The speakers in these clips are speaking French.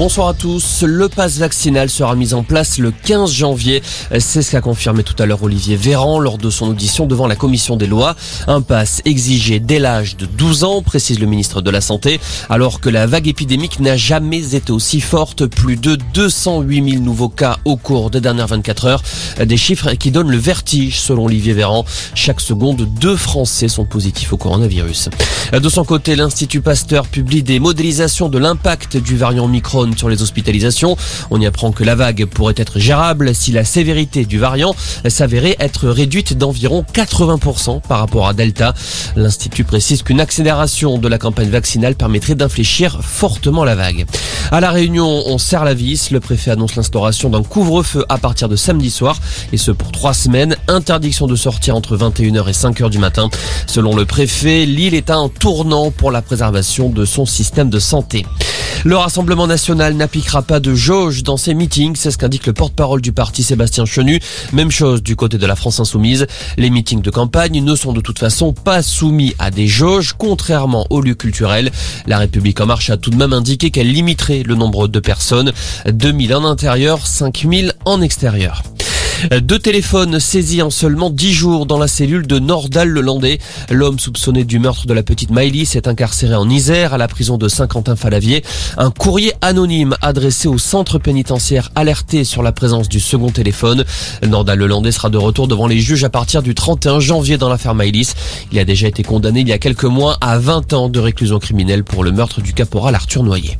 Bonsoir à tous. Le pass vaccinal sera mis en place le 15 janvier. C'est ce qu'a confirmé tout à l'heure Olivier Véran lors de son audition devant la commission des lois. Un pass exigé dès l'âge de 12 ans, précise le ministre de la Santé, alors que la vague épidémique n'a jamais été aussi forte. Plus de 208 000 nouveaux cas au cours des dernières 24 heures. Des chiffres qui donnent le vertige selon Olivier Véran. Chaque seconde, deux Français sont positifs au coronavirus. De son côté, l'Institut Pasteur publie des modélisations de l'impact du variant Omicron sur les hospitalisations. On y apprend que la vague pourrait être gérable si la sévérité du variant s'avérait être réduite d'environ 80% par rapport à Delta. L'Institut précise qu'une accélération de la campagne vaccinale permettrait d'infléchir fortement la vague. À la Réunion, on serre la vis. Le préfet annonce l'instauration d'un couvre-feu à partir de samedi soir et ce pour trois semaines. Interdiction de sortir entre 21h et 5h du matin. Selon le préfet, l'île est un tournant pour la préservation de son système de santé. Le Rassemblement national n'appliquera pas de jauge dans ses meetings, c'est ce qu'indique le porte-parole du parti Sébastien Chenu. Même chose du côté de la France insoumise. Les meetings de campagne ne sont de toute façon pas soumis à des jauges, contrairement aux lieux culturels. La République en marche a tout de même indiqué qu'elle limiterait le nombre de personnes. 2000 en intérieur, 5000 en extérieur. Deux téléphones saisis en seulement dix jours dans la cellule de Nordal-le-Landais. L'homme soupçonné du meurtre de la petite Miley s'est incarcéré en Isère à la prison de Saint-Quentin-Falavier. Un courrier anonyme adressé au centre pénitentiaire alerté sur la présence du second téléphone. Nordal-le-Landais sera de retour devant les juges à partir du 31 janvier dans l'affaire Maïlis. Il a déjà été condamné il y a quelques mois à 20 ans de réclusion criminelle pour le meurtre du caporal Arthur Noyer.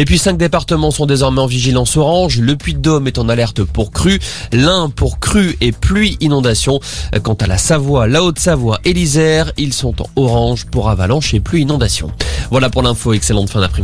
Et puis cinq départements sont désormais en vigilance orange. Le Puy-de-Dôme est en alerte pour crue, l'Ain pour crue et pluie inondation. Quant à la Savoie, la Haute-Savoie et l'Isère, ils sont en orange pour avalanche et pluie inondation. Voilà pour l'info, excellente fin d'après-midi.